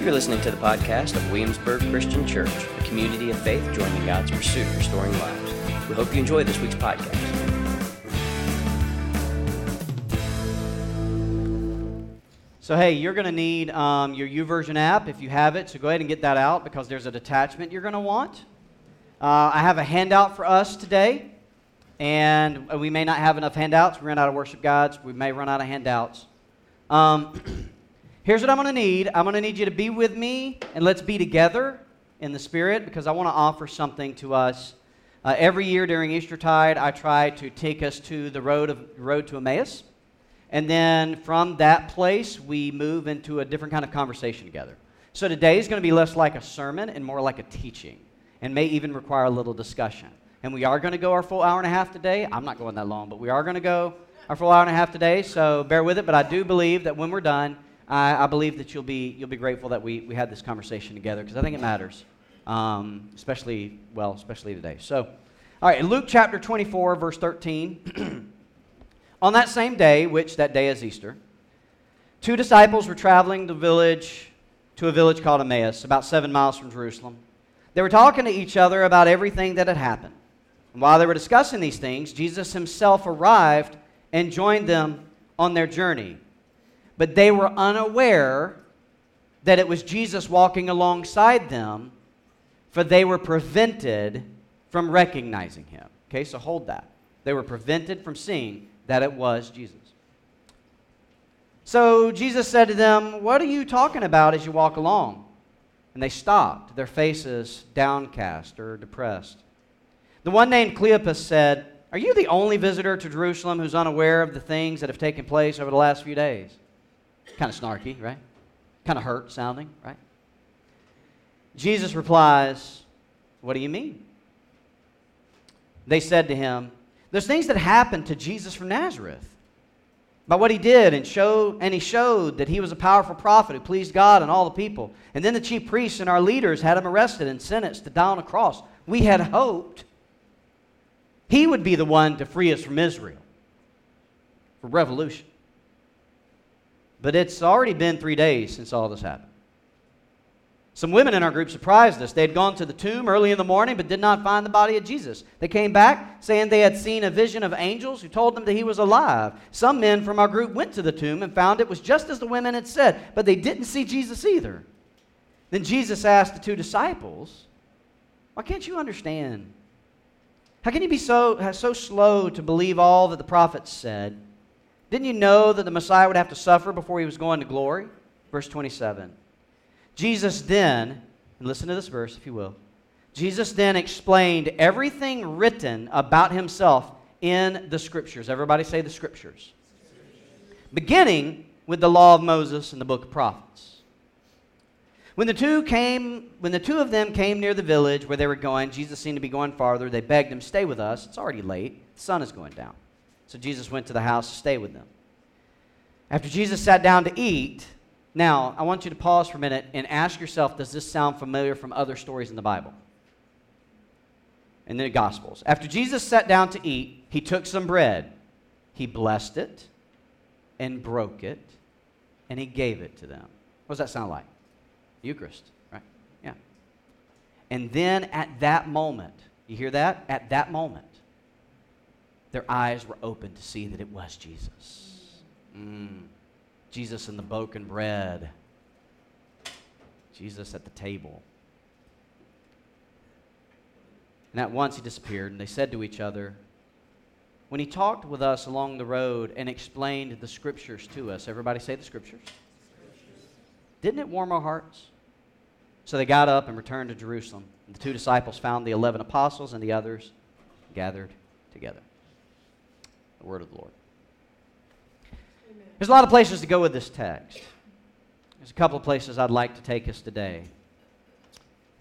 You're listening to the podcast of Williamsburg Christian Church, a community of faith joining God's pursuit of restoring lives. We hope you enjoy this week's podcast. So, hey, you're going to need um, your YouVersion app if you have it. So, go ahead and get that out because there's a detachment you're going to want. Uh, I have a handout for us today, and we may not have enough handouts. We ran out of worship guides. We may run out of handouts. Um, here's what I'm going to need I'm going to need you to be with me, and let's be together in the Spirit because I want to offer something to us. Uh, every year during Eastertide, I try to take us to the road, of, road to Emmaus. And then from that place, we move into a different kind of conversation together. So today is going to be less like a sermon and more like a teaching, and may even require a little discussion. And we are going to go our full hour and a half today. I'm not going that long, but we are going to go our full hour and a half today, so bear with it. But I do believe that when we're done, I, I believe that you'll be, you'll be grateful that we, we had this conversation together because I think it matters, um, especially, well, especially today. So, all right, Luke chapter 24, verse 13. On that same day, which that day is Easter, two disciples were traveling the village to a village called Emmaus, about seven miles from Jerusalem. They were talking to each other about everything that had happened. And while they were discussing these things, Jesus himself arrived and joined them on their journey. But they were unaware that it was Jesus walking alongside them, for they were prevented from recognizing him. Okay, so hold that. They were prevented from seeing that it was Jesus. So Jesus said to them, What are you talking about as you walk along? And they stopped, their faces downcast or depressed. The one named Cleopas said, Are you the only visitor to Jerusalem who's unaware of the things that have taken place over the last few days? Kind of snarky, right? Kind of hurt sounding, right? Jesus replies, What do you mean? They said to him, there's things that happened to Jesus from Nazareth by what he did and showed and he showed that he was a powerful prophet who pleased God and all the people. And then the chief priests and our leaders had him arrested and sentenced to die on a cross. We had hoped he would be the one to free us from Israel for revolution. But it's already been three days since all this happened. Some women in our group surprised us. They had gone to the tomb early in the morning but did not find the body of Jesus. They came back saying they had seen a vision of angels who told them that he was alive. Some men from our group went to the tomb and found it was just as the women had said, but they didn't see Jesus either. Then Jesus asked the two disciples, Why can't you understand? How can you be so, so slow to believe all that the prophets said? Didn't you know that the Messiah would have to suffer before he was going to glory? Verse 27. Jesus then, and listen to this verse if you will, Jesus then explained everything written about himself in the scriptures. Everybody say the scriptures. Beginning with the law of Moses and the book of prophets. When the two came, when the two of them came near the village where they were going, Jesus seemed to be going farther. They begged him, "Stay with us. It's already late. The sun is going down." So Jesus went to the house to stay with them. After Jesus sat down to eat, now, I want you to pause for a minute and ask yourself does this sound familiar from other stories in the Bible? In the Gospels. After Jesus sat down to eat, he took some bread, he blessed it, and broke it, and he gave it to them. What does that sound like? Eucharist, right? Yeah. And then at that moment, you hear that? At that moment, their eyes were open to see that it was Jesus. Mm. Jesus in the broken bread, Jesus at the table. And at once he disappeared, and they said to each other, when he talked with us along the road and explained the scriptures to us, everybody say the scriptures? scriptures. Didn't it warm our hearts? So they got up and returned to Jerusalem. And the two disciples found the eleven apostles and the others gathered together. The word of the Lord. There's a lot of places to go with this text. There's a couple of places I'd like to take us today.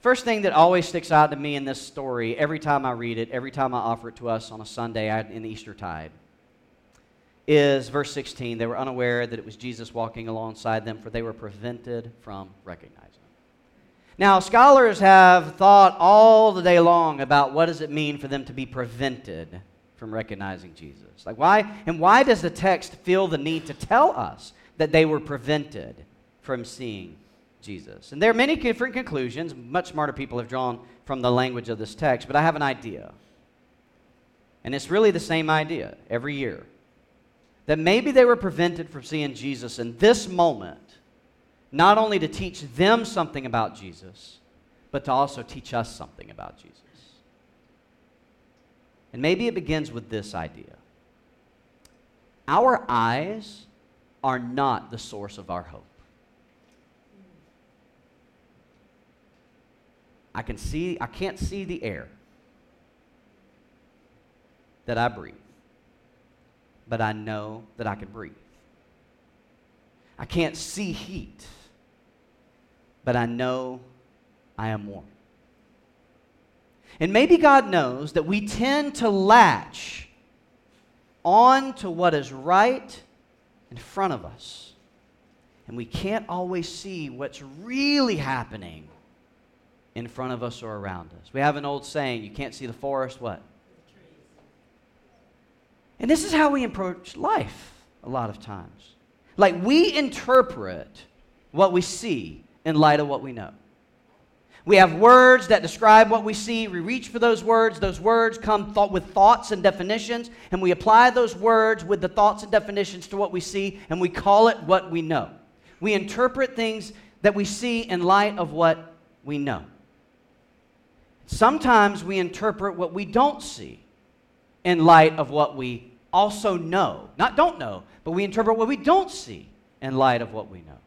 First thing that always sticks out to me in this story, every time I read it, every time I offer it to us on a Sunday in the Easter tide, is verse 16. They were unaware that it was Jesus walking alongside them, for they were prevented from recognizing him. Now, scholars have thought all the day long about what does it mean for them to be prevented from recognizing Jesus. Like why and why does the text feel the need to tell us that they were prevented from seeing Jesus. And there are many different conclusions, much smarter people have drawn from the language of this text, but I have an idea. And it's really the same idea every year that maybe they were prevented from seeing Jesus in this moment, not only to teach them something about Jesus, but to also teach us something about Jesus. And maybe it begins with this idea Our eyes are not the source of our hope. I can see I can't see the air that I breathe. But I know that I can breathe. I can't see heat, but I know I am warm. And maybe God knows that we tend to latch on to what is right in front of us. And we can't always see what's really happening in front of us or around us. We have an old saying you can't see the forest, what? And this is how we approach life a lot of times. Like we interpret what we see in light of what we know. We have words that describe what we see. We reach for those words. Those words come th- with thoughts and definitions, and we apply those words with the thoughts and definitions to what we see, and we call it what we know. We interpret things that we see in light of what we know. Sometimes we interpret what we don't see in light of what we also know. Not don't know, but we interpret what we don't see in light of what we know.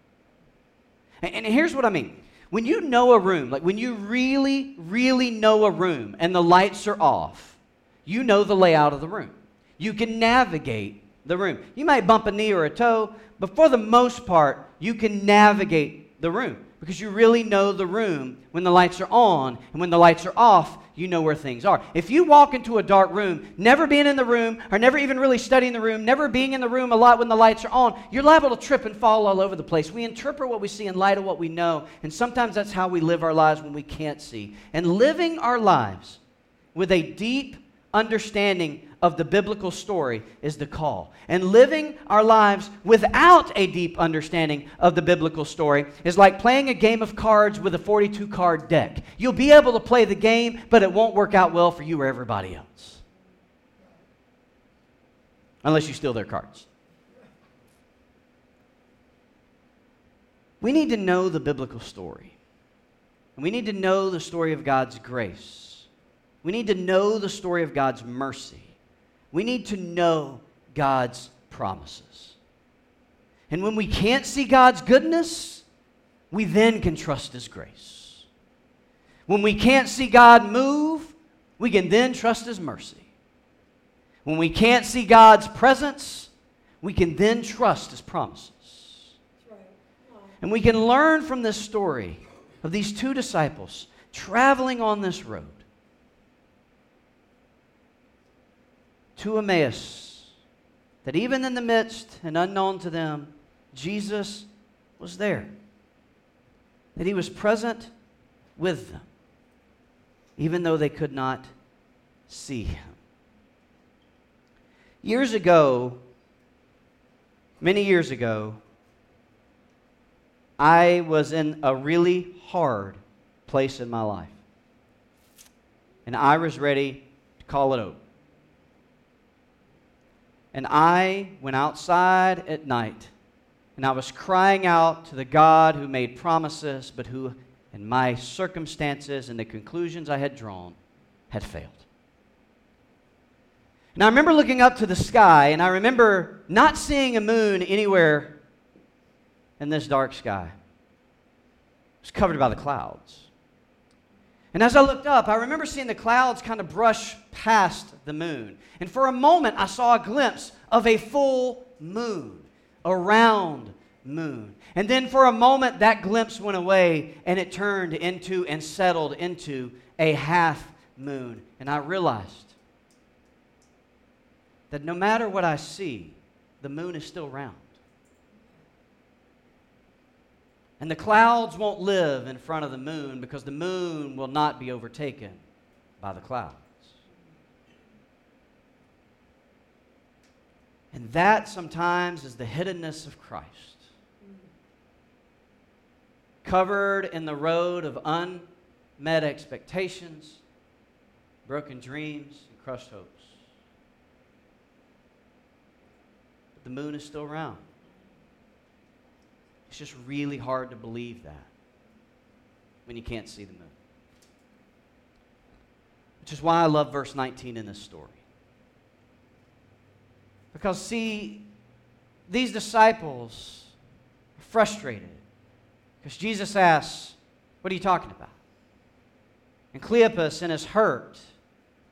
And, and here's what I mean when you know a room, like when you really, really know a room and the lights are off, you know the layout of the room. You can navigate the room. You might bump a knee or a toe, but for the most part, you can navigate the room because you really know the room when the lights are on and when the lights are off you know where things are. If you walk into a dark room, never being in the room, or never even really studying the room, never being in the room a lot when the lights are on, you're liable to trip and fall all over the place. We interpret what we see in light of what we know, and sometimes that's how we live our lives when we can't see. And living our lives with a deep understanding of the biblical story is the call. And living our lives without a deep understanding of the biblical story is like playing a game of cards with a 42 card deck. You'll be able to play the game, but it won't work out well for you or everybody else. Unless you steal their cards. We need to know the biblical story. we need to know the story of God's grace. We need to know the story of God's mercy. We need to know God's promises. And when we can't see God's goodness, we then can trust His grace. When we can't see God move, we can then trust His mercy. When we can't see God's presence, we can then trust His promises. And we can learn from this story of these two disciples traveling on this road to Emmaus that even in the midst and unknown to them, Jesus was there. That he was present with them, even though they could not see him. Years ago, many years ago, I was in a really hard place in my life. And I was ready to call it over. And I went outside at night and I was crying out to the God who made promises, but who, in my circumstances and the conclusions I had drawn, had failed. And I remember looking up to the sky, and I remember not seeing a moon anywhere in this dark sky. It was covered by the clouds. And as I looked up, I remember seeing the clouds kind of brush past the moon. And for a moment, I saw a glimpse of a full moon, a round moon. And then for a moment, that glimpse went away and it turned into and settled into a half moon. And I realized that no matter what I see, the moon is still round. And the clouds won't live in front of the moon because the moon will not be overtaken by the clouds. And that sometimes is the hiddenness of Christ. covered in the road of unmet expectations, broken dreams, and crushed hopes. But the moon is still round. It's just really hard to believe that when you can't see the moon. Which is why I love verse 19 in this story. Because, see, these disciples are frustrated because Jesus asks, What are you talking about? And Cleopas, in his hurt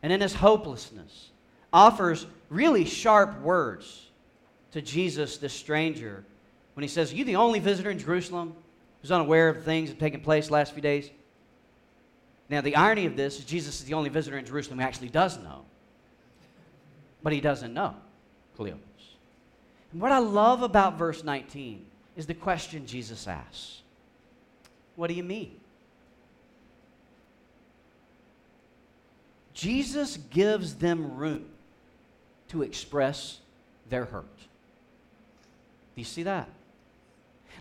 and in his hopelessness, offers really sharp words to Jesus, this stranger, when he says, Are you the only visitor in Jerusalem who's unaware of things that have taken place the last few days? Now, the irony of this is Jesus is the only visitor in Jerusalem who actually does know, but he doesn't know Cleopas. And what I love about verse 19 is the question Jesus asks What do you mean? Jesus gives them room to express their hurt. Do you see that?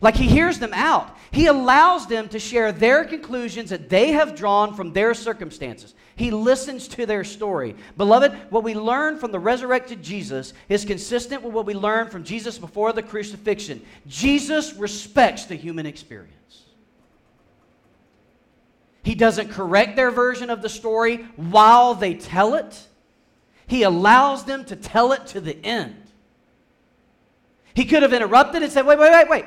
Like he hears them out. He allows them to share their conclusions that they have drawn from their circumstances. He listens to their story. Beloved, what we learn from the resurrected Jesus is consistent with what we learned from Jesus before the crucifixion. Jesus respects the human experience. He doesn't correct their version of the story while they tell it, He allows them to tell it to the end. He could have interrupted and said, Wait, wait, wait, wait.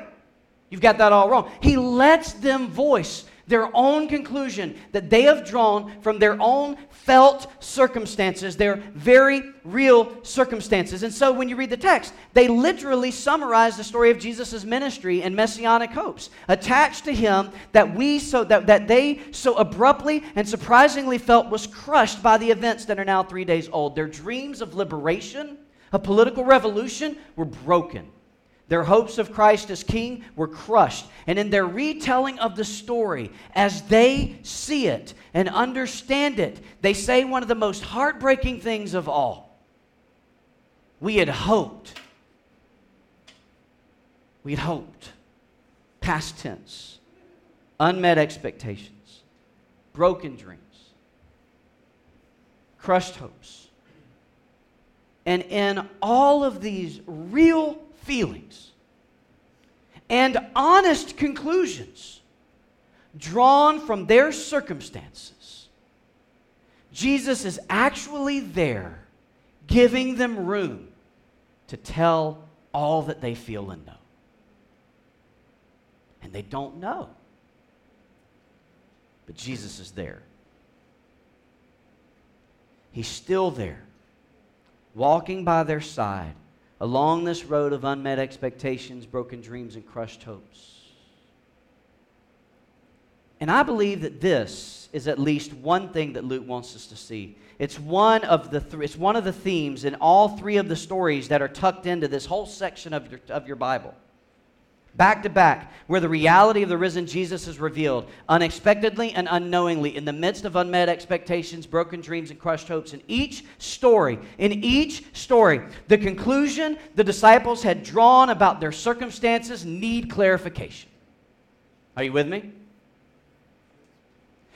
You've got that all wrong. He lets them voice their own conclusion that they have drawn from their own felt circumstances, their very real circumstances. And so when you read the text, they literally summarize the story of Jesus' ministry and messianic hopes attached to him that we so that, that they so abruptly and surprisingly felt was crushed by the events that are now three days old. Their dreams of liberation, a political revolution, were broken. Their hopes of Christ as king were crushed. And in their retelling of the story, as they see it and understand it, they say one of the most heartbreaking things of all. We had hoped. We had hoped. Past tense. Unmet expectations. Broken dreams. Crushed hopes. And in all of these real feelings and honest conclusions drawn from their circumstances, Jesus is actually there giving them room to tell all that they feel and know. And they don't know. But Jesus is there. He's still there, walking by their side along this road of unmet expectations, broken dreams, and crushed hopes. And I believe that this is at least one thing that Luke wants us to see. It's one of the th- it's one of the themes in all three of the stories that are tucked into this whole section of your, of your Bible back to back, where the reality of the risen Jesus is revealed unexpectedly and unknowingly in the midst of unmet expectations, broken dreams, and crushed hopes. In each story, in each story, the conclusion the disciples had drawn about their circumstances need clarification. Are you with me?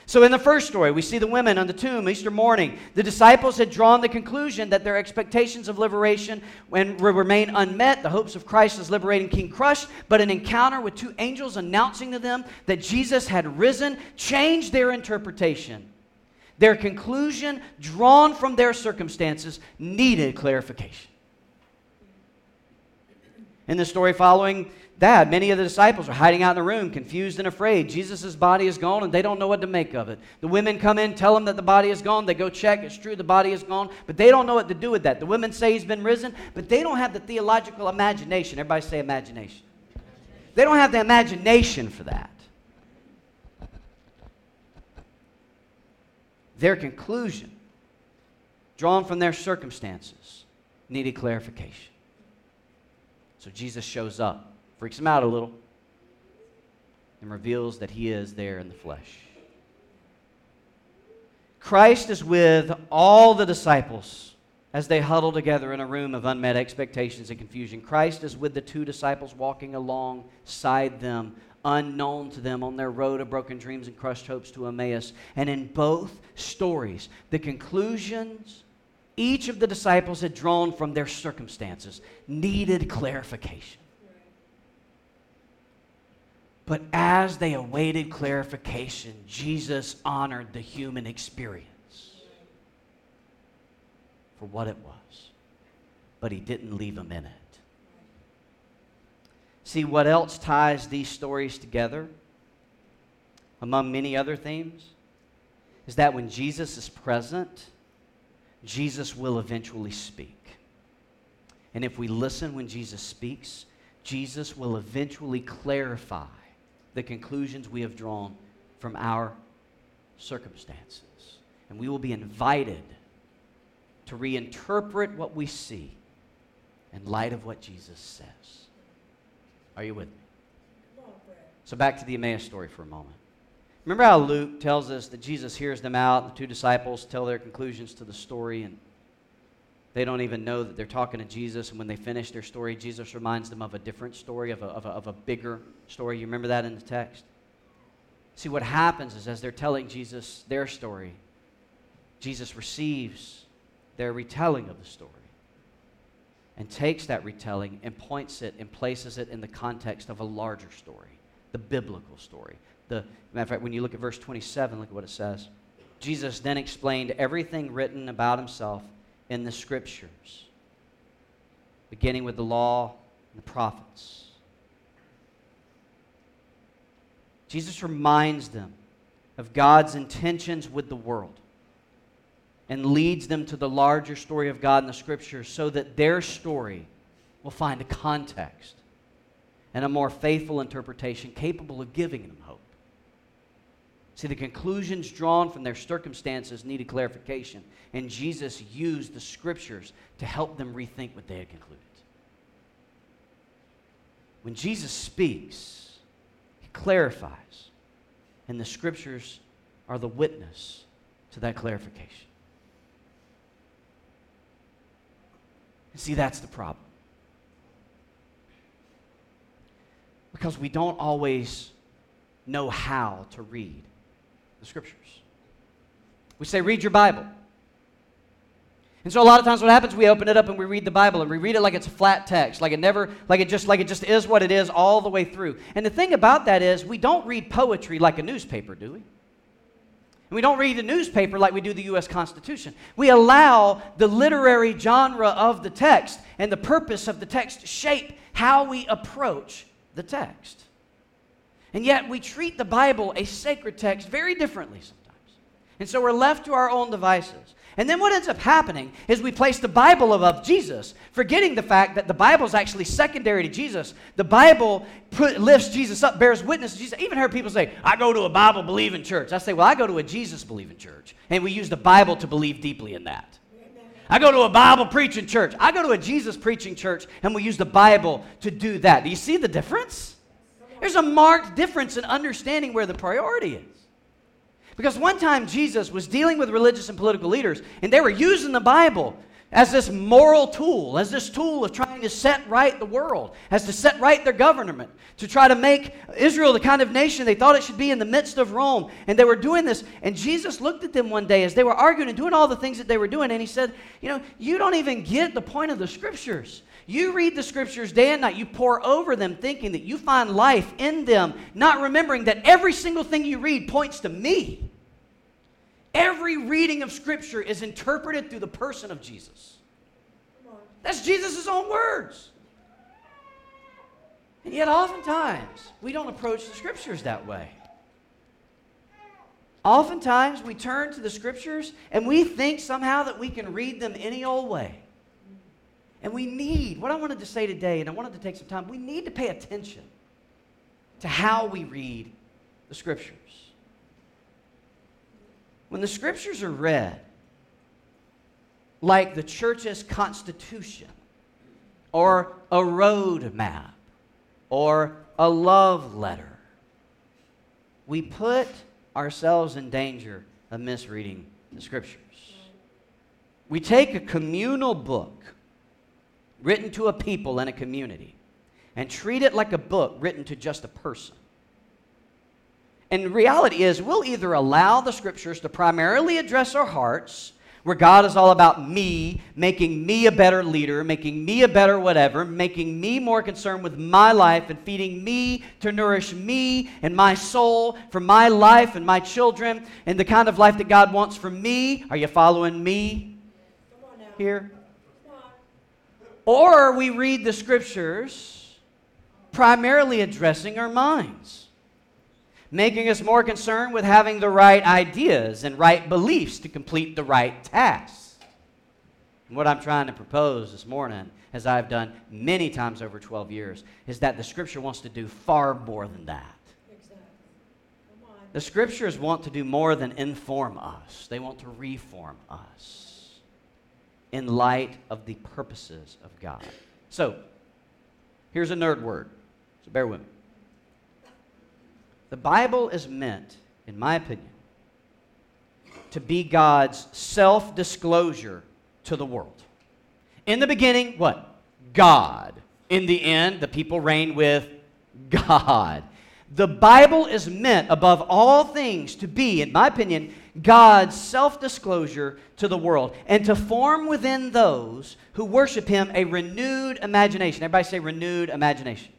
So, in the first story, we see the women on the tomb Easter morning. The disciples had drawn the conclusion that their expectations of liberation would remain unmet, the hopes of Christ as liberating King crushed, but an encounter with two angels announcing to them that Jesus had risen changed their interpretation. Their conclusion, drawn from their circumstances, needed clarification. In the story following, that. Many of the disciples are hiding out in the room, confused and afraid. Jesus' body is gone, and they don't know what to make of it. The women come in, tell them that the body is gone. They go check. It's true, the body is gone, but they don't know what to do with that. The women say he's been risen, but they don't have the theological imagination. Everybody say imagination. They don't have the imagination for that. Their conclusion, drawn from their circumstances, needed clarification. So Jesus shows up freaks him out a little, and reveals that he is there in the flesh. Christ is with all the disciples as they huddle together in a room of unmet expectations and confusion. Christ is with the two disciples walking alongside them, unknown to them on their road of broken dreams and crushed hopes to Emmaus. And in both stories, the conclusions each of the disciples had drawn from their circumstances needed clarification. But as they awaited clarification, Jesus honored the human experience for what it was, but he didn't leave them in it. See, what else ties these stories together, among many other themes, is that when Jesus is present, Jesus will eventually speak. And if we listen when Jesus speaks, Jesus will eventually clarify the conclusions we have drawn from our circumstances. And we will be invited to reinterpret what we see in light of what Jesus says. Are you with me? So, back to the Emmaus story for a moment. Remember how Luke tells us that Jesus hears them out, the two disciples tell their conclusions to the story, and they don't even know that they're talking to Jesus. And when they finish their story, Jesus reminds them of a different story, of a, of a, of a bigger story. You remember that in the text? See, what happens is as they're telling Jesus their story, Jesus receives their retelling of the story and takes that retelling and points it and places it in the context of a larger story, the biblical story, the, matter of fact, when you look at verse 27, look at what it says. Jesus then explained everything written about himself in the scriptures, beginning with the law and the prophets. Jesus reminds them of God's intentions with the world and leads them to the larger story of God in the scriptures so that their story will find a context and a more faithful interpretation capable of giving them hope. See, the conclusions drawn from their circumstances needed clarification, and Jesus used the scriptures to help them rethink what they had concluded. When Jesus speaks, he clarifies, and the scriptures are the witness to that clarification. And see, that's the problem. Because we don't always know how to read scriptures. We say, read your Bible. And so a lot of times what happens, we open it up and we read the Bible and we read it like it's a flat text, like it never, like it just, like it just is what it is all the way through. And the thing about that is we don't read poetry like a newspaper, do we? And we don't read a newspaper like we do the U.S. Constitution. We allow the literary genre of the text and the purpose of the text shape how we approach the text. And yet we treat the Bible, a sacred text, very differently sometimes. And so we're left to our own devices. And then what ends up happening is we place the Bible above Jesus, forgetting the fact that the Bible is actually secondary to Jesus. The Bible put, lifts Jesus up, bears witness to Jesus. I even heard people say, I go to a Bible believing church. I say, well, I go to a Jesus believing church. And we use the Bible to believe deeply in that. I go to a Bible preaching church. I go to a Jesus preaching church, and we use the Bible to do that. Do you see the difference? There's a marked difference in understanding where the priority is. Because one time Jesus was dealing with religious and political leaders, and they were using the Bible as this moral tool, as this tool of trying to set right the world, as to set right their government, to try to make Israel the kind of nation they thought it should be in the midst of Rome. And they were doing this. And Jesus looked at them one day as they were arguing and doing all the things that they were doing, and he said, You know, you don't even get the point of the scriptures. You read the scriptures day and night. You pour over them thinking that you find life in them, not remembering that every single thing you read points to me. Every reading of scripture is interpreted through the person of Jesus. That's Jesus' own words. And yet, oftentimes, we don't approach the scriptures that way. Oftentimes, we turn to the scriptures and we think somehow that we can read them any old way. And we need, what I wanted to say today, and I wanted to take some time, we need to pay attention to how we read the Scriptures. When the Scriptures are read, like the church's constitution, or a road map, or a love letter, we put ourselves in danger of misreading the Scriptures. We take a communal book written to a people and a community and treat it like a book written to just a person. And reality is, we'll either allow the scriptures to primarily address our hearts, where God is all about me, making me a better leader, making me a better whatever, making me more concerned with my life and feeding me to nourish me and my soul for my life and my children and the kind of life that God wants for me. Are you following me here? Or we read the scriptures primarily addressing our minds making us more concerned with having the right ideas and right beliefs to complete the right tasks. And what I'm trying to propose this morning, as I've done many times over 12 years, is that the Scripture wants to do far more than that. The Scriptures want to do more than inform us, they want to reform us in light of the purposes of God. So, here's a nerd word, so bear with me. The Bible is meant, in my opinion, to be God's self disclosure to the world. In the beginning, what? God. In the end, the people reign with God. The Bible is meant, above all things, to be, in my opinion, God's self disclosure to the world and to form within those who worship Him a renewed imagination. Everybody say renewed imagination.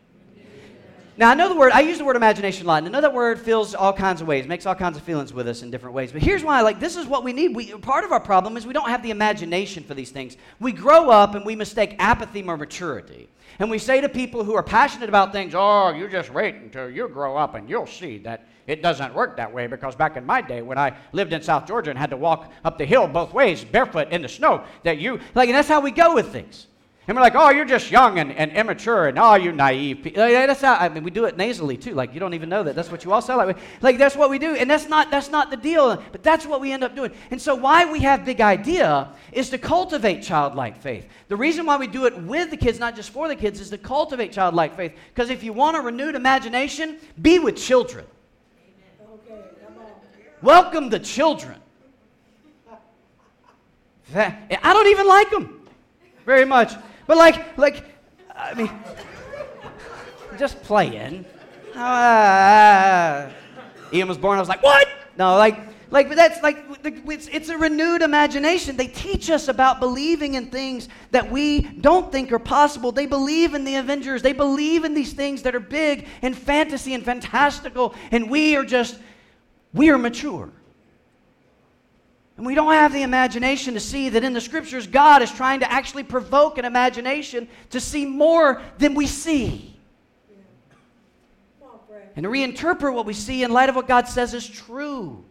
Now, I know the word, I use the word imagination a lot, and I know that word feels all kinds of ways, makes all kinds of feelings with us in different ways. But here's why, like, this is what we need. We, part of our problem is we don't have the imagination for these things. We grow up and we mistake apathy for maturity. And we say to people who are passionate about things, oh, you just wait until you grow up and you'll see that it doesn't work that way because back in my day when I lived in South Georgia and had to walk up the hill both ways barefoot in the snow, that you, like, and that's how we go with things. And we're like, oh, you're just young and, and immature, and oh, you naive. That's how, I mean, we do it nasally too. Like you don't even know that. That's what you all sound like. Like that's what we do, and that's not that's not the deal. But that's what we end up doing. And so why we have big idea is to cultivate childlike faith. The reason why we do it with the kids, not just for the kids, is to cultivate childlike faith. Because if you want a renewed imagination, be with children. Welcome the children. I don't even like them very much. But like, like, I mean, just playing. Uh, Ian was born. I was like, what? No, like, like but that's like it's, it's a renewed imagination. They teach us about believing in things that we don't think are possible. They believe in the Avengers. They believe in these things that are big and fantasy and fantastical, and we are just we are mature. And we don't have the imagination to see that in the scriptures, God is trying to actually provoke an imagination to see more than we see. And to reinterpret what we see in light of what God says is true.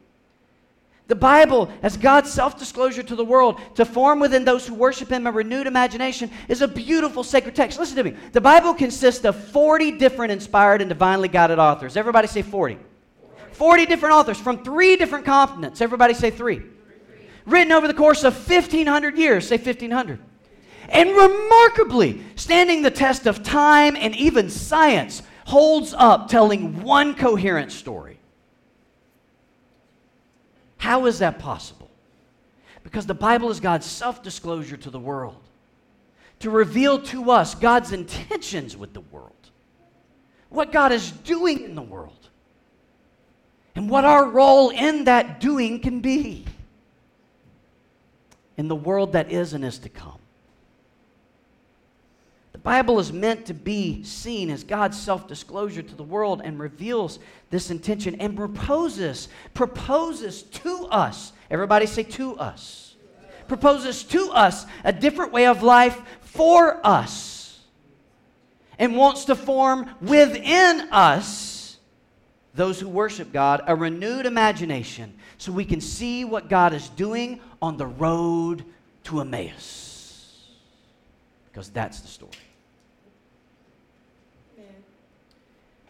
The Bible, as God's self disclosure to the world, to form within those who worship Him a renewed imagination, is a beautiful sacred text. Listen to me. The Bible consists of 40 different inspired and divinely guided authors. Everybody say 40. 40 different authors from three different continents. Everybody say three written over the course of 1,500 years. Say 1,500. And remarkably, standing the test of time and even science, holds up telling one coherent story. How is that possible? Because the Bible is God's self disclosure to the world, to reveal to us God's intentions with the world, what God is doing in the world, and what our role in that doing can be in the world that is and is to come. The Bible is meant to be seen as God's self disclosure to the world and reveals this intention and proposes, proposes to us. Everybody say to us. Proposes to us a different way of life for us and wants to form within us, those who worship God, a renewed imagination so we can see what God is doing on the road to Emmaus. Because that's the story.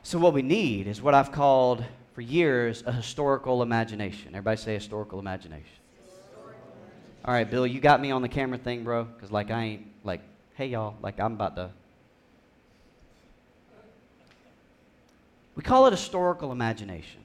So, what we need is what I've called for years a historical imagination. Everybody say historical imagination. All right, Bill, you got me on the camera thing, bro? Because, like, I ain't, like, hey, y'all, like, I'm about to. We call it historical imagination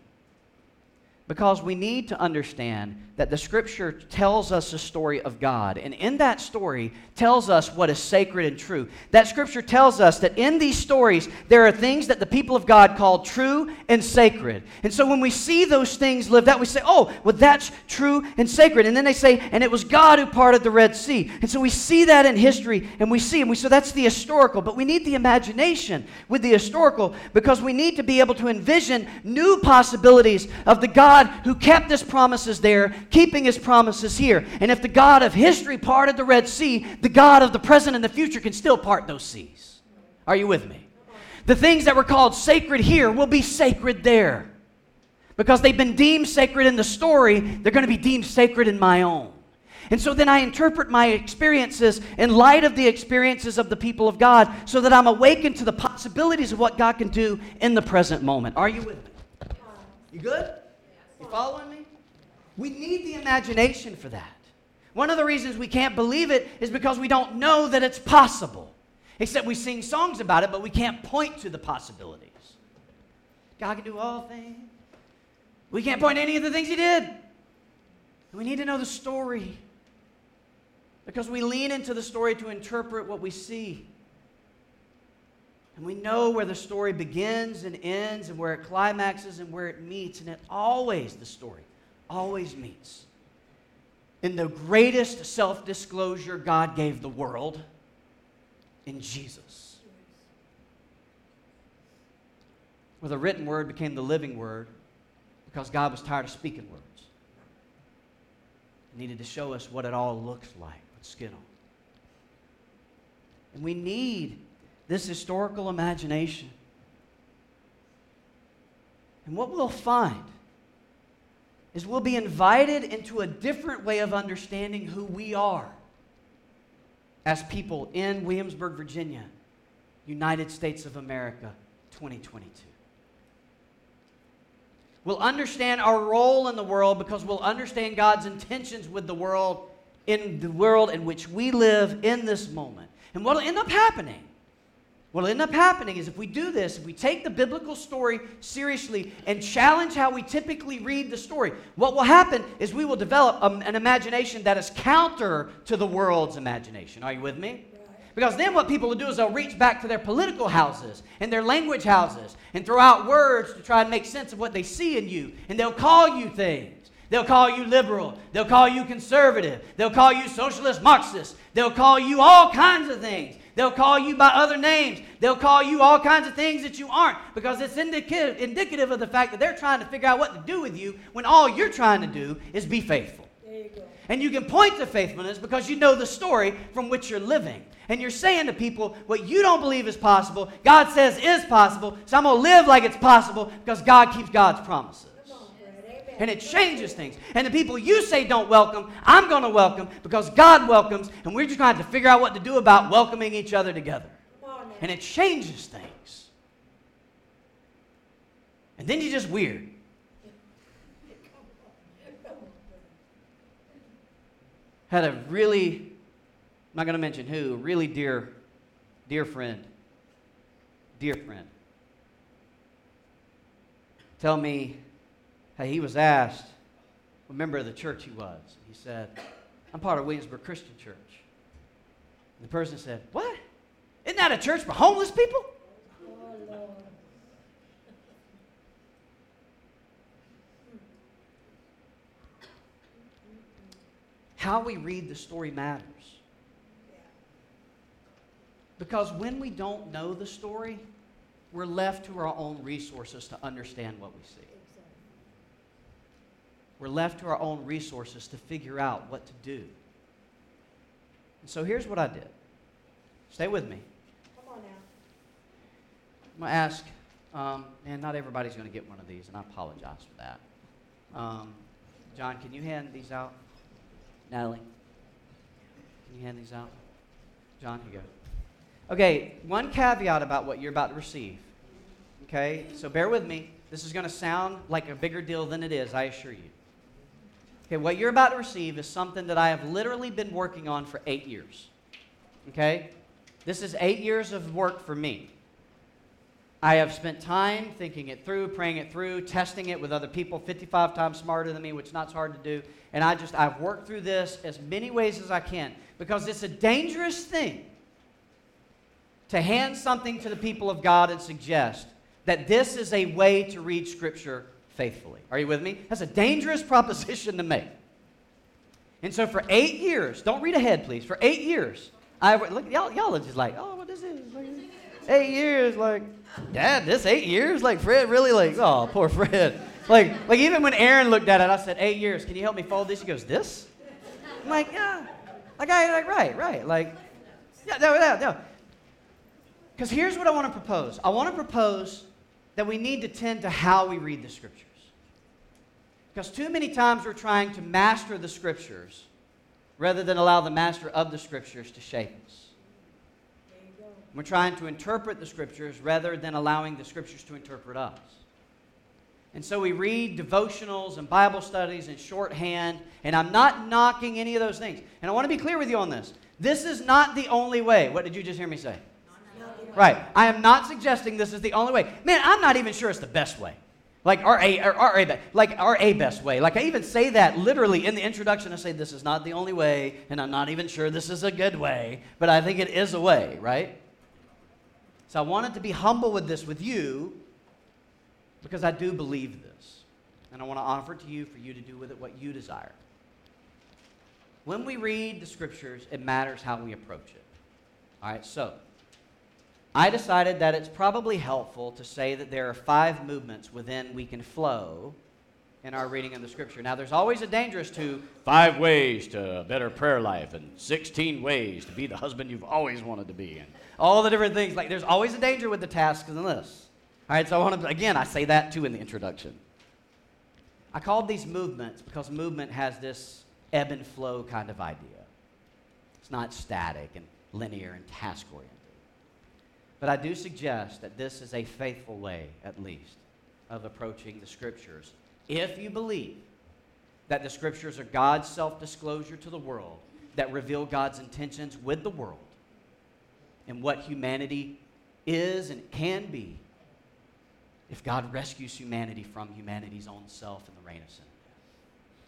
Because we need to understand that the scripture tells us a story of God. And in that story tells us what is sacred and true. That scripture tells us that in these stories there are things that the people of God call true and sacred. And so when we see those things lived out, we say, oh, well, that's true and sacred. And then they say, and it was God who parted the Red Sea. And so we see that in history and we see, and we so that's the historical, but we need the imagination with the historical because we need to be able to envision new possibilities of the God who kept his promises there keeping his promises here. And if the God of history parted the Red Sea, the God of the present and the future can still part those seas. Are you with me? The things that were called sacred here will be sacred there. Because they've been deemed sacred in the story, they're going to be deemed sacred in my own. And so then I interpret my experiences in light of the experiences of the people of God so that I'm awakened to the possibilities of what God can do in the present moment. Are you with me? You good? You following me? We need the imagination for that. One of the reasons we can't believe it is because we don't know that it's possible. Except we sing songs about it, but we can't point to the possibilities. God can do all things. We can't point to any of the things He did. we need to know the story. Because we lean into the story to interpret what we see. And we know where the story begins and ends, and where it climaxes and where it meets. And it always, the story, always meets in the greatest self disclosure God gave the world in Jesus. Where the written word became the living word because God was tired of speaking words. He needed to show us what it all looks like with skin on. And we need this historical imagination. And what we'll find is we'll be invited into a different way of understanding who we are as people in Williamsburg, Virginia, United States of America, 2022. We'll understand our role in the world because we'll understand God's intentions with the world in the world in which we live in this moment. And what will end up happening What'll end up happening is if we do this, if we take the biblical story seriously and challenge how we typically read the story, what will happen is we will develop a, an imagination that is counter to the world's imagination. Are you with me? Because then what people will do is they'll reach back to their political houses and their language houses and throw out words to try and make sense of what they see in you. And they'll call you things. They'll call you liberal. They'll call you conservative. They'll call you socialist Marxist. They'll call you all kinds of things. They'll call you by other names. They'll call you all kinds of things that you aren't because it's indicative, indicative of the fact that they're trying to figure out what to do with you when all you're trying to do is be faithful. You and you can point to faithfulness because you know the story from which you're living. And you're saying to people what you don't believe is possible, God says is possible, so I'm going to live like it's possible because God keeps God's promises and it changes things. And the people you say don't welcome, I'm going to welcome because God welcomes, and we're just going to have to figure out what to do about welcoming each other together. And it changes things. And then you're just weird. Had a really, I'm not going to mention who, a really dear, dear friend, dear friend, tell me he was asked what member of the church he was. He said, I'm part of Williamsburg Christian Church. And the person said, What? Isn't that a church for homeless people? How we read the story matters. Because when we don't know the story, we're left to our own resources to understand what we see. We're left to our own resources to figure out what to do. And so here's what I did. Stay with me. Come on now. I'm going to ask, um, and not everybody's going to get one of these, and I apologize for that. Um, John, can you hand these out? Natalie, can you hand these out? John, here you go. Okay, one caveat about what you're about to receive. Okay, so bear with me. This is going to sound like a bigger deal than it is, I assure you. Okay, what you're about to receive is something that I have literally been working on for eight years. Okay? This is eight years of work for me. I have spent time thinking it through, praying it through, testing it with other people 55 times smarter than me, which not hard to do. And I just, I've worked through this as many ways as I can because it's a dangerous thing to hand something to the people of God and suggest that this is a way to read Scripture faithfully. Are you with me? That's a dangerous proposition to make. And so for eight years, don't read ahead, please. For eight years, I look y'all, y'all are just like, oh, what this is? Like, eight years, like, Dad, this eight years? Like Fred really like, oh, poor Fred. Like, like even when Aaron looked at it, I said, eight years, can you help me fold this? He goes, this? I'm like, yeah. Like I like, right, right. Like, yeah, no, no, no. Because here's what I want to propose. I want to propose that we need to tend to how we read the scriptures. Because too many times we're trying to master the scriptures rather than allow the master of the scriptures to shape us. We're trying to interpret the scriptures rather than allowing the scriptures to interpret us. And so we read devotionals and Bible studies and shorthand, and I'm not knocking any of those things. And I want to be clear with you on this. This is not the only way. What did you just hear me say? Right. I am not suggesting this is the only way. Man, I'm not even sure it's the best way. Like our A, our, our A, like our A best way. Like I even say that literally in the introduction. I say this is not the only way, and I'm not even sure this is a good way, but I think it is a way, right? So I wanted to be humble with this with you because I do believe this. And I want to offer it to you for you to do with it what you desire. When we read the scriptures, it matters how we approach it. All right, so I decided that it's probably helpful to say that there are five movements within we can flow in our reading of the scripture. Now, there's always a dangerous to five ways to a better prayer life and 16 ways to be the husband you've always wanted to be. And all the different things. Like there's always a danger with the tasks and the lists. All right, so I want to, again, I say that too in the introduction. I called these movements because movement has this ebb and flow kind of idea. It's not static and linear and task oriented. But I do suggest that this is a faithful way, at least, of approaching the scriptures. If you believe that the scriptures are God's self disclosure to the world, that reveal God's intentions with the world, and what humanity is and can be if God rescues humanity from humanity's own self and the reign of sin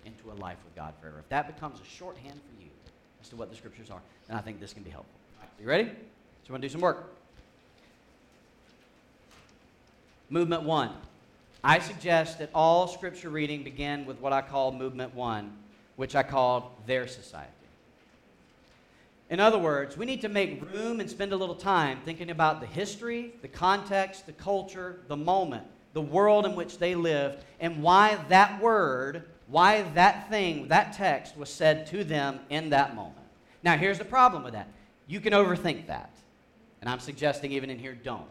into a life with God forever. If that becomes a shorthand for you as to what the scriptures are, then I think this can be helpful. Right, you ready? So you want to do some work? Movement one. I suggest that all scripture reading begin with what I call movement one, which I called their society. In other words, we need to make room and spend a little time thinking about the history, the context, the culture, the moment, the world in which they lived, and why that word, why that thing, that text was said to them in that moment. Now, here's the problem with that you can overthink that. And I'm suggesting even in here, don't.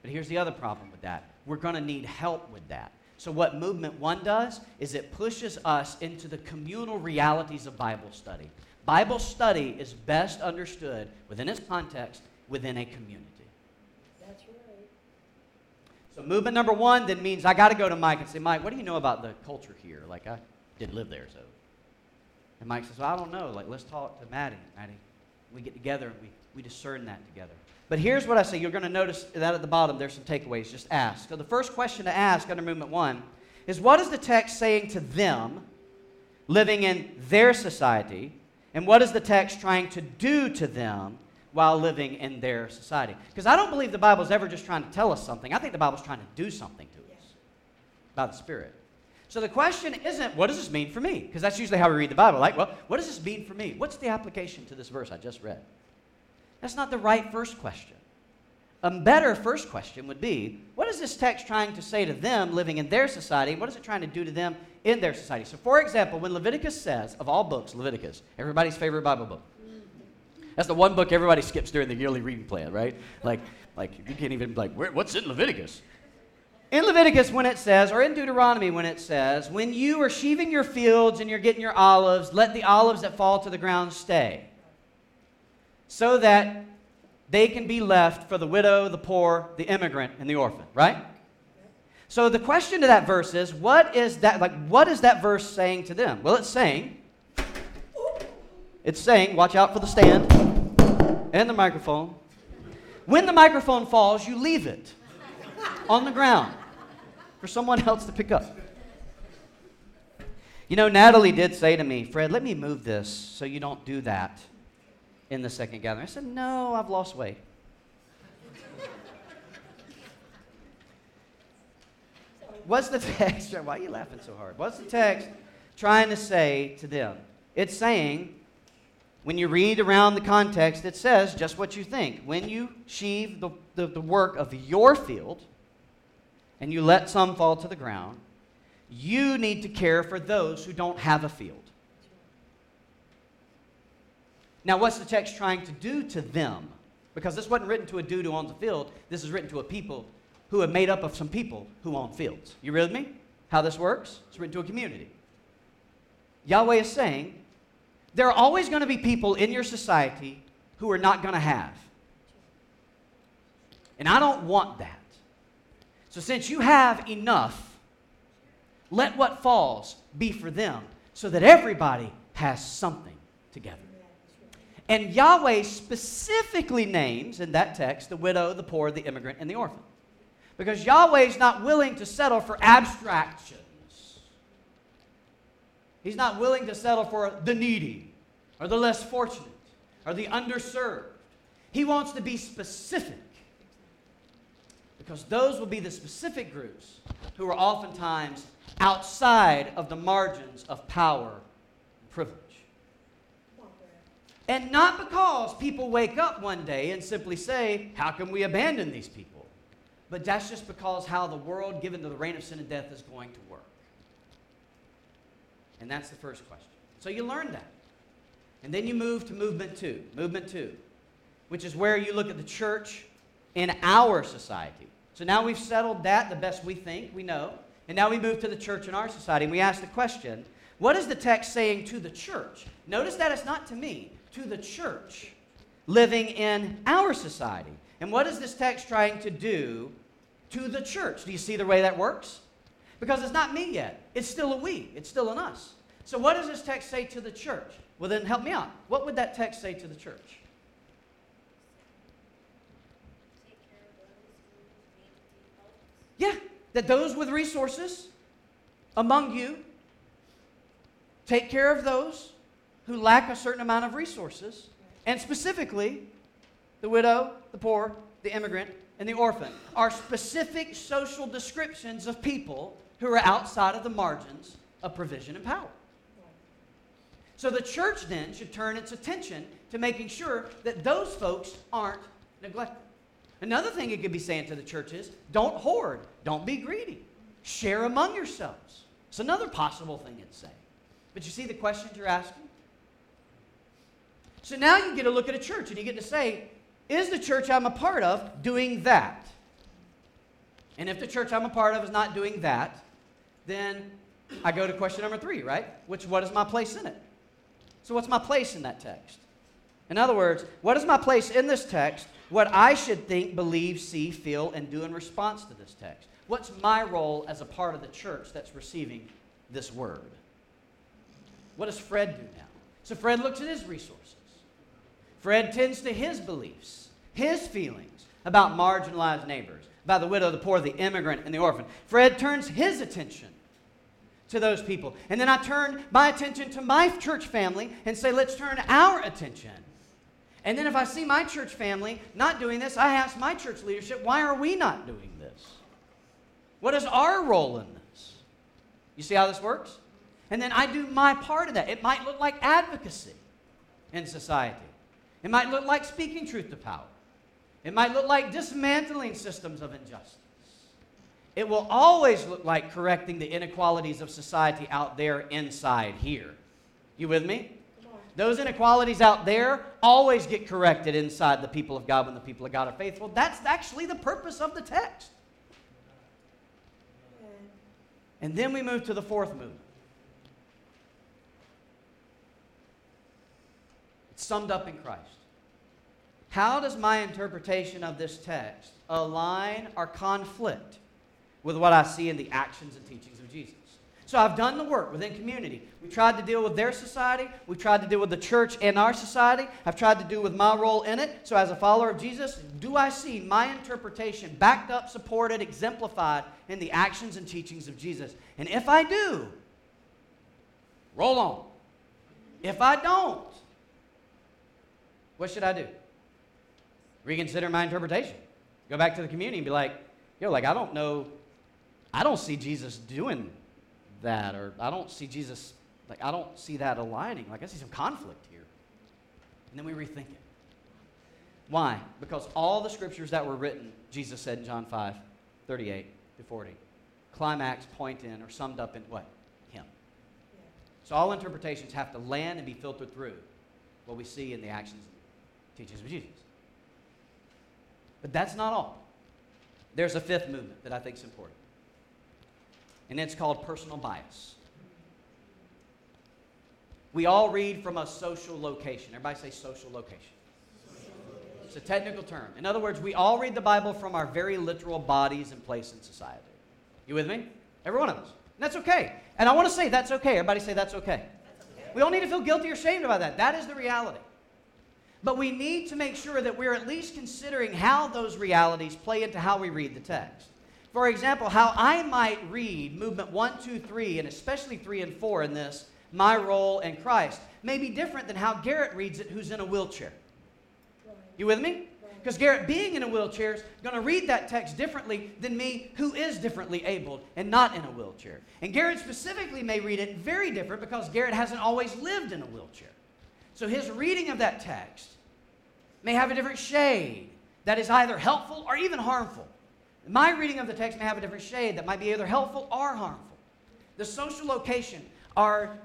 But here's the other problem with that we're going to need help with that. So, what Movement One does is it pushes us into the communal realities of Bible study. Bible study is best understood within its context within a community. That's right. So movement number one then means I got to go to Mike and say, Mike, what do you know about the culture here? Like I didn't live there, so. And Mike says, well, I don't know. Like let's talk to Maddie. Maddie, we get together and we, we discern that together. But here's what I say. You're going to notice that at the bottom there's some takeaways. Just ask. So the first question to ask under movement one is what is the text saying to them living in their society and what is the text trying to do to them while living in their society? Because I don't believe the Bible is ever just trying to tell us something. I think the Bible is trying to do something to us by the Spirit. So the question isn't, what does this mean for me? Because that's usually how we read the Bible. Like, well, what does this mean for me? What's the application to this verse I just read? That's not the right first question. A better first question would be what is this text trying to say to them living in their society? What is it trying to do to them in their society? So, for example, when Leviticus says, of all books, Leviticus, everybody's favorite Bible book, that's the one book everybody skips during the yearly reading plan, right? Like, like you can't even, like, what's in Leviticus? In Leviticus, when it says, or in Deuteronomy, when it says, when you are sheaving your fields and you're getting your olives, let the olives that fall to the ground stay, so that they can be left for the widow, the poor, the immigrant, and the orphan, right? So the question to that verse is, what is that like what is that verse saying to them? Well, it's saying it's saying, watch out for the stand and the microphone. When the microphone falls, you leave it. on the ground for someone else to pick up. You know, Natalie did say to me, Fred, let me move this so you don't do that in the second gathering. I said, No, I've lost weight. What's the text? Why are you laughing so hard? What's the text trying to say to them? It's saying, when you read around the context, it says just what you think. When you sheave the, the, the work of your field and you let some fall to the ground, you need to care for those who don't have a field. Now, what's the text trying to do to them? Because this wasn't written to a dude who owns a field. This is written to a people who are made up of some people who own fields. You with me? How this works? It's written to a community. Yahweh is saying, there are always going to be people in your society who are not going to have. And I don't want that. So, since you have enough, let what falls be for them so that everybody has something together. And Yahweh specifically names in that text the widow, the poor, the immigrant, and the orphan. Because Yahweh is not willing to settle for abstractions. He's not willing to settle for the needy or the less fortunate or the underserved. He wants to be specific because those will be the specific groups who are oftentimes outside of the margins of power and privilege. And not because people wake up one day and simply say, How can we abandon these people? But that's just because how the world, given to the reign of sin and death, is going to work. And that's the first question. So you learn that. And then you move to movement two, movement two, which is where you look at the church in our society. So now we've settled that the best we think, we know. And now we move to the church in our society and we ask the question what is the text saying to the church? Notice that it's not to me, to the church living in our society. And what is this text trying to do to the church? Do you see the way that works? Because it's not me yet. It's still a we, it's still an us. So, what does this text say to the church? Well, then help me out. What would that text say to the church? Yeah, that those with resources among you take care of those who lack a certain amount of resources, and specifically the widow, the poor, the immigrant, and the orphan are specific social descriptions of people who are outside of the margins of provision and power. So the church then should turn its attention to making sure that those folks aren't neglected. Another thing it could be saying to the church is don't hoard, don't be greedy, share among yourselves. It's another possible thing it'd say. But you see the questions you're asking? So now you get to look at a church and you get to say, is the church I'm a part of doing that? And if the church I'm a part of is not doing that, then I go to question number three, right? Which, what is my place in it? So, what's my place in that text? In other words, what is my place in this text? What I should think, believe, see, feel, and do in response to this text? What's my role as a part of the church that's receiving this word? What does Fred do now? So, Fred looks at his resources. Fred tends to his beliefs, his feelings about marginalized neighbors, about the widow, the poor, the immigrant, and the orphan. Fred turns his attention to those people. And then I turn my attention to my church family and say, let's turn our attention. And then if I see my church family not doing this, I ask my church leadership, why are we not doing this? What is our role in this? You see how this works? And then I do my part of that. It might look like advocacy in society. It might look like speaking truth to power. It might look like dismantling systems of injustice. It will always look like correcting the inequalities of society out there inside here. You with me? Those inequalities out there always get corrected inside the people of God when the people of God are faithful. That's actually the purpose of the text. And then we move to the fourth movement. It's summed up in Christ. How does my interpretation of this text align or conflict with what I see in the actions and teachings of Jesus. So I've done the work within community. We tried to deal with their society. We tried to deal with the church in our society. I've tried to do with my role in it. So as a follower of Jesus, do I see my interpretation backed up, supported, exemplified in the actions and teachings of Jesus? And if I do, roll on. If I don't, what should I do? Reconsider my interpretation. Go back to the community and be like, yo, like I don't know, I don't see Jesus doing that, or I don't see Jesus, like I don't see that aligning. Like I see some conflict here. And then we rethink it. Why? Because all the scriptures that were written, Jesus said in John 5, 38 to 40, climax, point in, or summed up in what? Him. So all interpretations have to land and be filtered through what we see in the actions teachings of Jesus. But that's not all. There's a fifth movement that I think is important, and it's called personal bias. We all read from a social location. Everybody say social location. It's a technical term. In other words, we all read the Bible from our very literal bodies and place in society. You with me? Every one of us. And that's okay. And I want to say that's okay. Everybody say that's okay. That's okay. We don't need to feel guilty or ashamed about that. That is the reality. But we need to make sure that we're at least considering how those realities play into how we read the text. For example, how I might read movement 1, 2, 3, and especially 3 and 4 in this, my role in Christ, may be different than how Garrett reads it, who's in a wheelchair. You with me? Because Garrett, being in a wheelchair, is going to read that text differently than me, who is differently abled and not in a wheelchair. And Garrett specifically may read it very different because Garrett hasn't always lived in a wheelchair. So his reading of that text may have a different shade that is either helpful or even harmful. My reading of the text may have a different shade that might be either helpful or harmful. The social location, our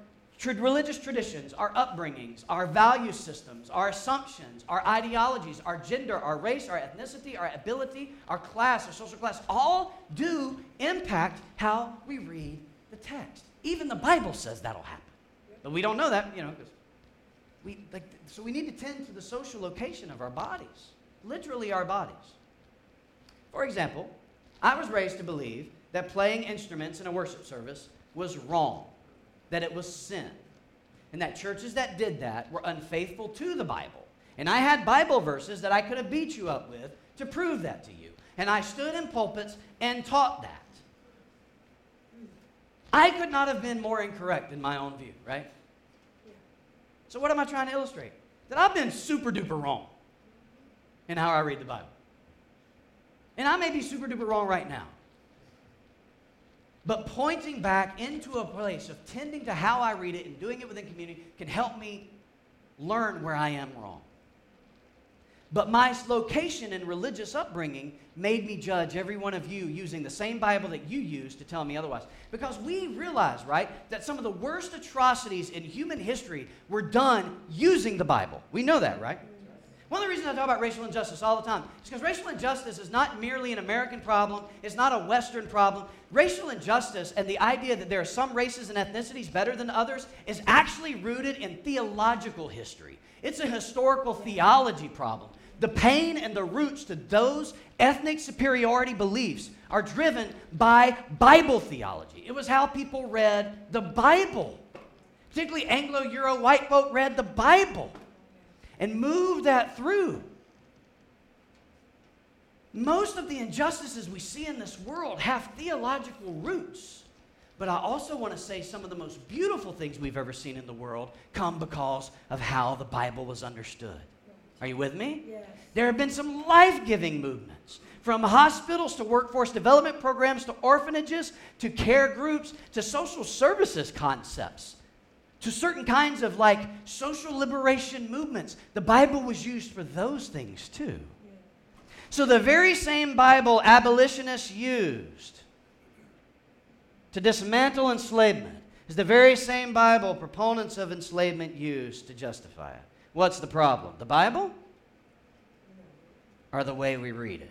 religious traditions, our upbringings, our value systems, our assumptions, our ideologies, our gender, our race, our ethnicity, our ability, our class, our social class, all do impact how we read the text. Even the Bible says that'll happen. But we don't know that, you know, we, like, so we need to tend to the social location of our bodies, literally our bodies. For example, I was raised to believe that playing instruments in a worship service was wrong, that it was sin, and that churches that did that were unfaithful to the Bible. And I had Bible verses that I could have beat you up with to prove that to you. And I stood in pulpits and taught that. I could not have been more incorrect in my own view, right? So, what am I trying to illustrate? That I've been super duper wrong in how I read the Bible. And I may be super duper wrong right now. But pointing back into a place of tending to how I read it and doing it within community can help me learn where I am wrong. But my location and religious upbringing made me judge every one of you using the same Bible that you use to tell me otherwise. Because we realize, right, that some of the worst atrocities in human history were done using the Bible. We know that, right? One of the reasons I talk about racial injustice all the time is because racial injustice is not merely an American problem, it's not a Western problem. Racial injustice and the idea that there are some races and ethnicities better than others is actually rooted in theological history. It's a historical theology problem. The pain and the roots to those ethnic superiority beliefs are driven by Bible theology. It was how people read the Bible. Particularly Anglo Euro white folk read the Bible and moved that through. Most of the injustices we see in this world have theological roots. But I also want to say some of the most beautiful things we've ever seen in the world come because of how the Bible was understood. Are you with me? Yes. There have been some life giving movements from hospitals to workforce development programs to orphanages to care groups to social services concepts to certain kinds of like social liberation movements. The Bible was used for those things too. So the very same Bible abolitionists used to dismantle enslavement is the very same Bible proponents of enslavement used to justify it. What's the problem? The Bible? Or the way we read it?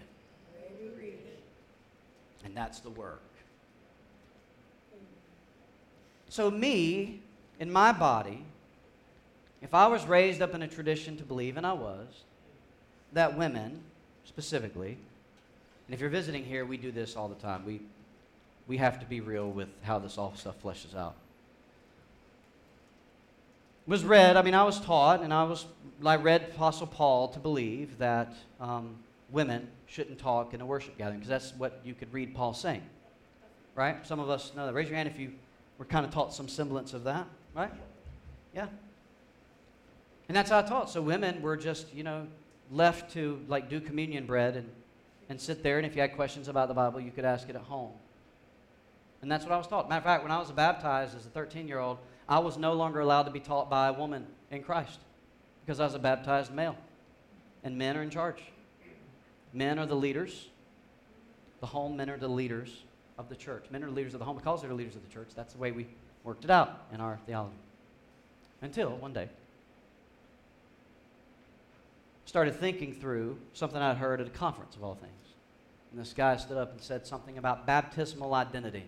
And that's the work. So, me, in my body, if I was raised up in a tradition to believe, and I was, that women, specifically, and if you're visiting here, we do this all the time. We we have to be real with how this all stuff fleshes out. Was read, I mean, I was taught, and I was, I read Apostle Paul to believe that um, women shouldn't talk in a worship gathering because that's what you could read Paul saying. Right? Some of us know that. Raise your hand if you were kind of taught some semblance of that. Right? Yeah. And that's how I taught. So women were just, you know, left to like do communion bread and, and sit there. And if you had questions about the Bible, you could ask it at home. And that's what I was taught. Matter of fact, when I was baptized as a 13 year old, I was no longer allowed to be taught by a woman in Christ because I was a baptized male. And men are in charge. Men are the leaders. The home men are the leaders of the church. Men are the leaders of the home because they're the leaders of the church. That's the way we worked it out in our theology. Until one day, started thinking through something I'd heard at a conference of all things. And this guy stood up and said something about baptismal identity.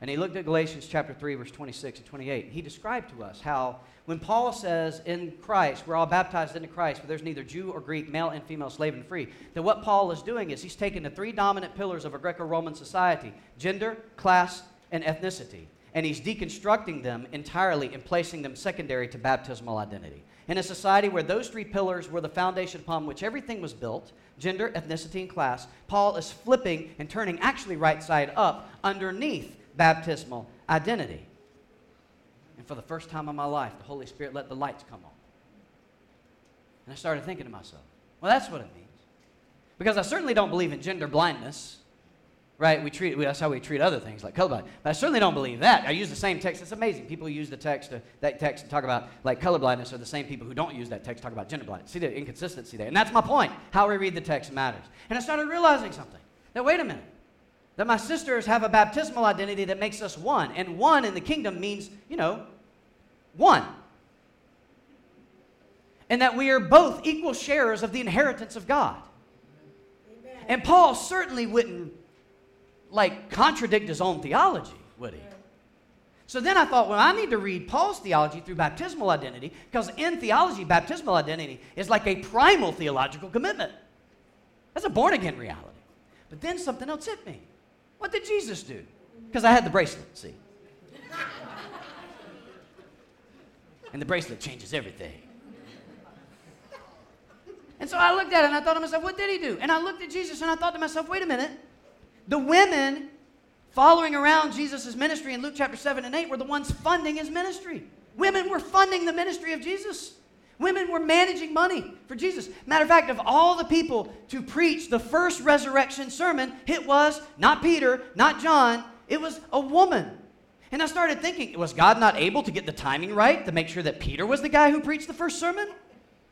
And he looked at Galatians chapter 3, verse 26 and 28. He described to us how when Paul says in Christ, we're all baptized into Christ, but there's neither Jew or Greek, male and female, slave and free, that what Paul is doing is he's taking the three dominant pillars of a Greco Roman society gender, class, and ethnicity. And he's deconstructing them entirely and placing them secondary to baptismal identity. In a society where those three pillars were the foundation upon which everything was built gender, ethnicity, and class Paul is flipping and turning actually right side up underneath baptismal identity. And for the first time in my life, the Holy Spirit let the lights come on. And I started thinking to myself, well, that's what it means. Because I certainly don't believe in gender blindness, right? We treat, that's how we treat other things like colorblind. But I certainly don't believe that. I use the same text. It's amazing. People use the text, to, that text to talk about like colorblindness are the same people who don't use that text to talk about gender blindness. See the inconsistency there. And that's my point. How we read the text matters. And I started realizing something. That wait a minute that my sisters have a baptismal identity that makes us one. And one in the kingdom means, you know, one. And that we are both equal sharers of the inheritance of God. Amen. And Paul certainly wouldn't like contradict his own theology, would he? So then I thought, well, I need to read Paul's theology through baptismal identity, because in theology, baptismal identity is like a primal theological commitment. That's a born again reality. But then something else hit me. What did Jesus do? Because I had the bracelet, see. And the bracelet changes everything. And so I looked at it and I thought to myself, what did he do? And I looked at Jesus and I thought to myself, wait a minute. The women following around Jesus' ministry in Luke chapter 7 and 8 were the ones funding his ministry. Women were funding the ministry of Jesus. Women were managing money for Jesus. Matter of fact, of all the people to preach the first resurrection sermon, it was not Peter, not John, it was a woman. And I started thinking, was God not able to get the timing right to make sure that Peter was the guy who preached the first sermon?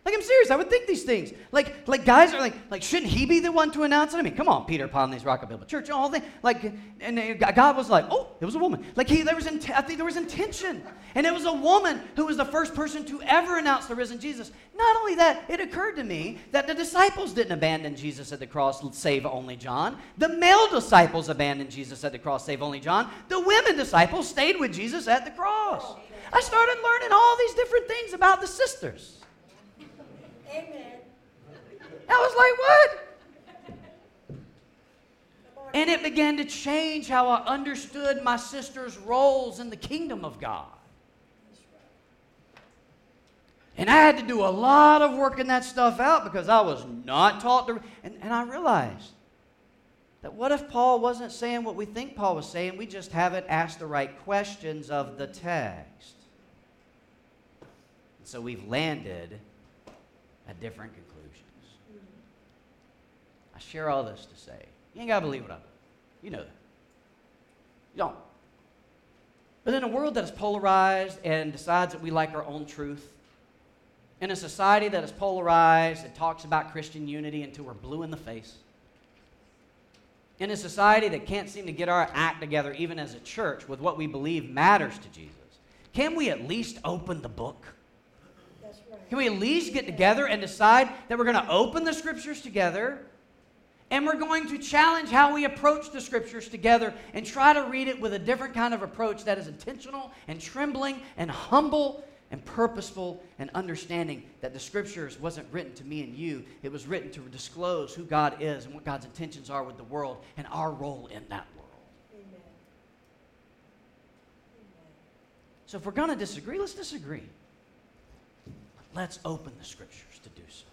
Like I'm serious, I would think these things. Like, like guys are like, like shouldn't he be the one to announce it? I mean, come on, Peter Ponley's Rockabilly Church, all the like, and God was like, oh, it was a woman. Like he, there was, in, I think there was intention, and it was a woman who was the first person to ever announce the risen Jesus. Not only that, it occurred to me that the disciples didn't abandon Jesus at the cross, save only John. The male disciples abandoned Jesus at the cross, save only John. The women disciples stayed with Jesus at the cross. I started learning all these different things about the sisters. Amen. I was like, what? And it began to change how I understood my sister's roles in the kingdom of God. And I had to do a lot of working that stuff out because I was not taught to. And, and I realized that what if Paul wasn't saying what we think Paul was saying? We just haven't asked the right questions of the text. And so we've landed at different conclusions. I share all this to say, you ain't got to believe what I believe. You know that. You don't. But in a world that is polarized and decides that we like our own truth, in a society that is polarized and talks about Christian unity until we're blue in the face, in a society that can't seem to get our act together, even as a church, with what we believe matters to Jesus, can we at least open the book? Can we at least get together and decide that we're going to open the scriptures together and we're going to challenge how we approach the scriptures together and try to read it with a different kind of approach that is intentional and trembling and humble and purposeful and understanding that the scriptures wasn't written to me and you it was written to disclose who god is and what god's intentions are with the world and our role in that world Amen. Amen. so if we're going to disagree let's disagree Let's open the scriptures to do so.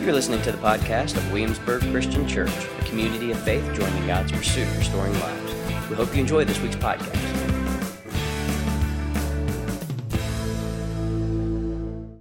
You're listening to the podcast of Williamsburg Christian Church, a community of faith joining God's pursuit restoring lives. We hope you enjoy this week's podcast.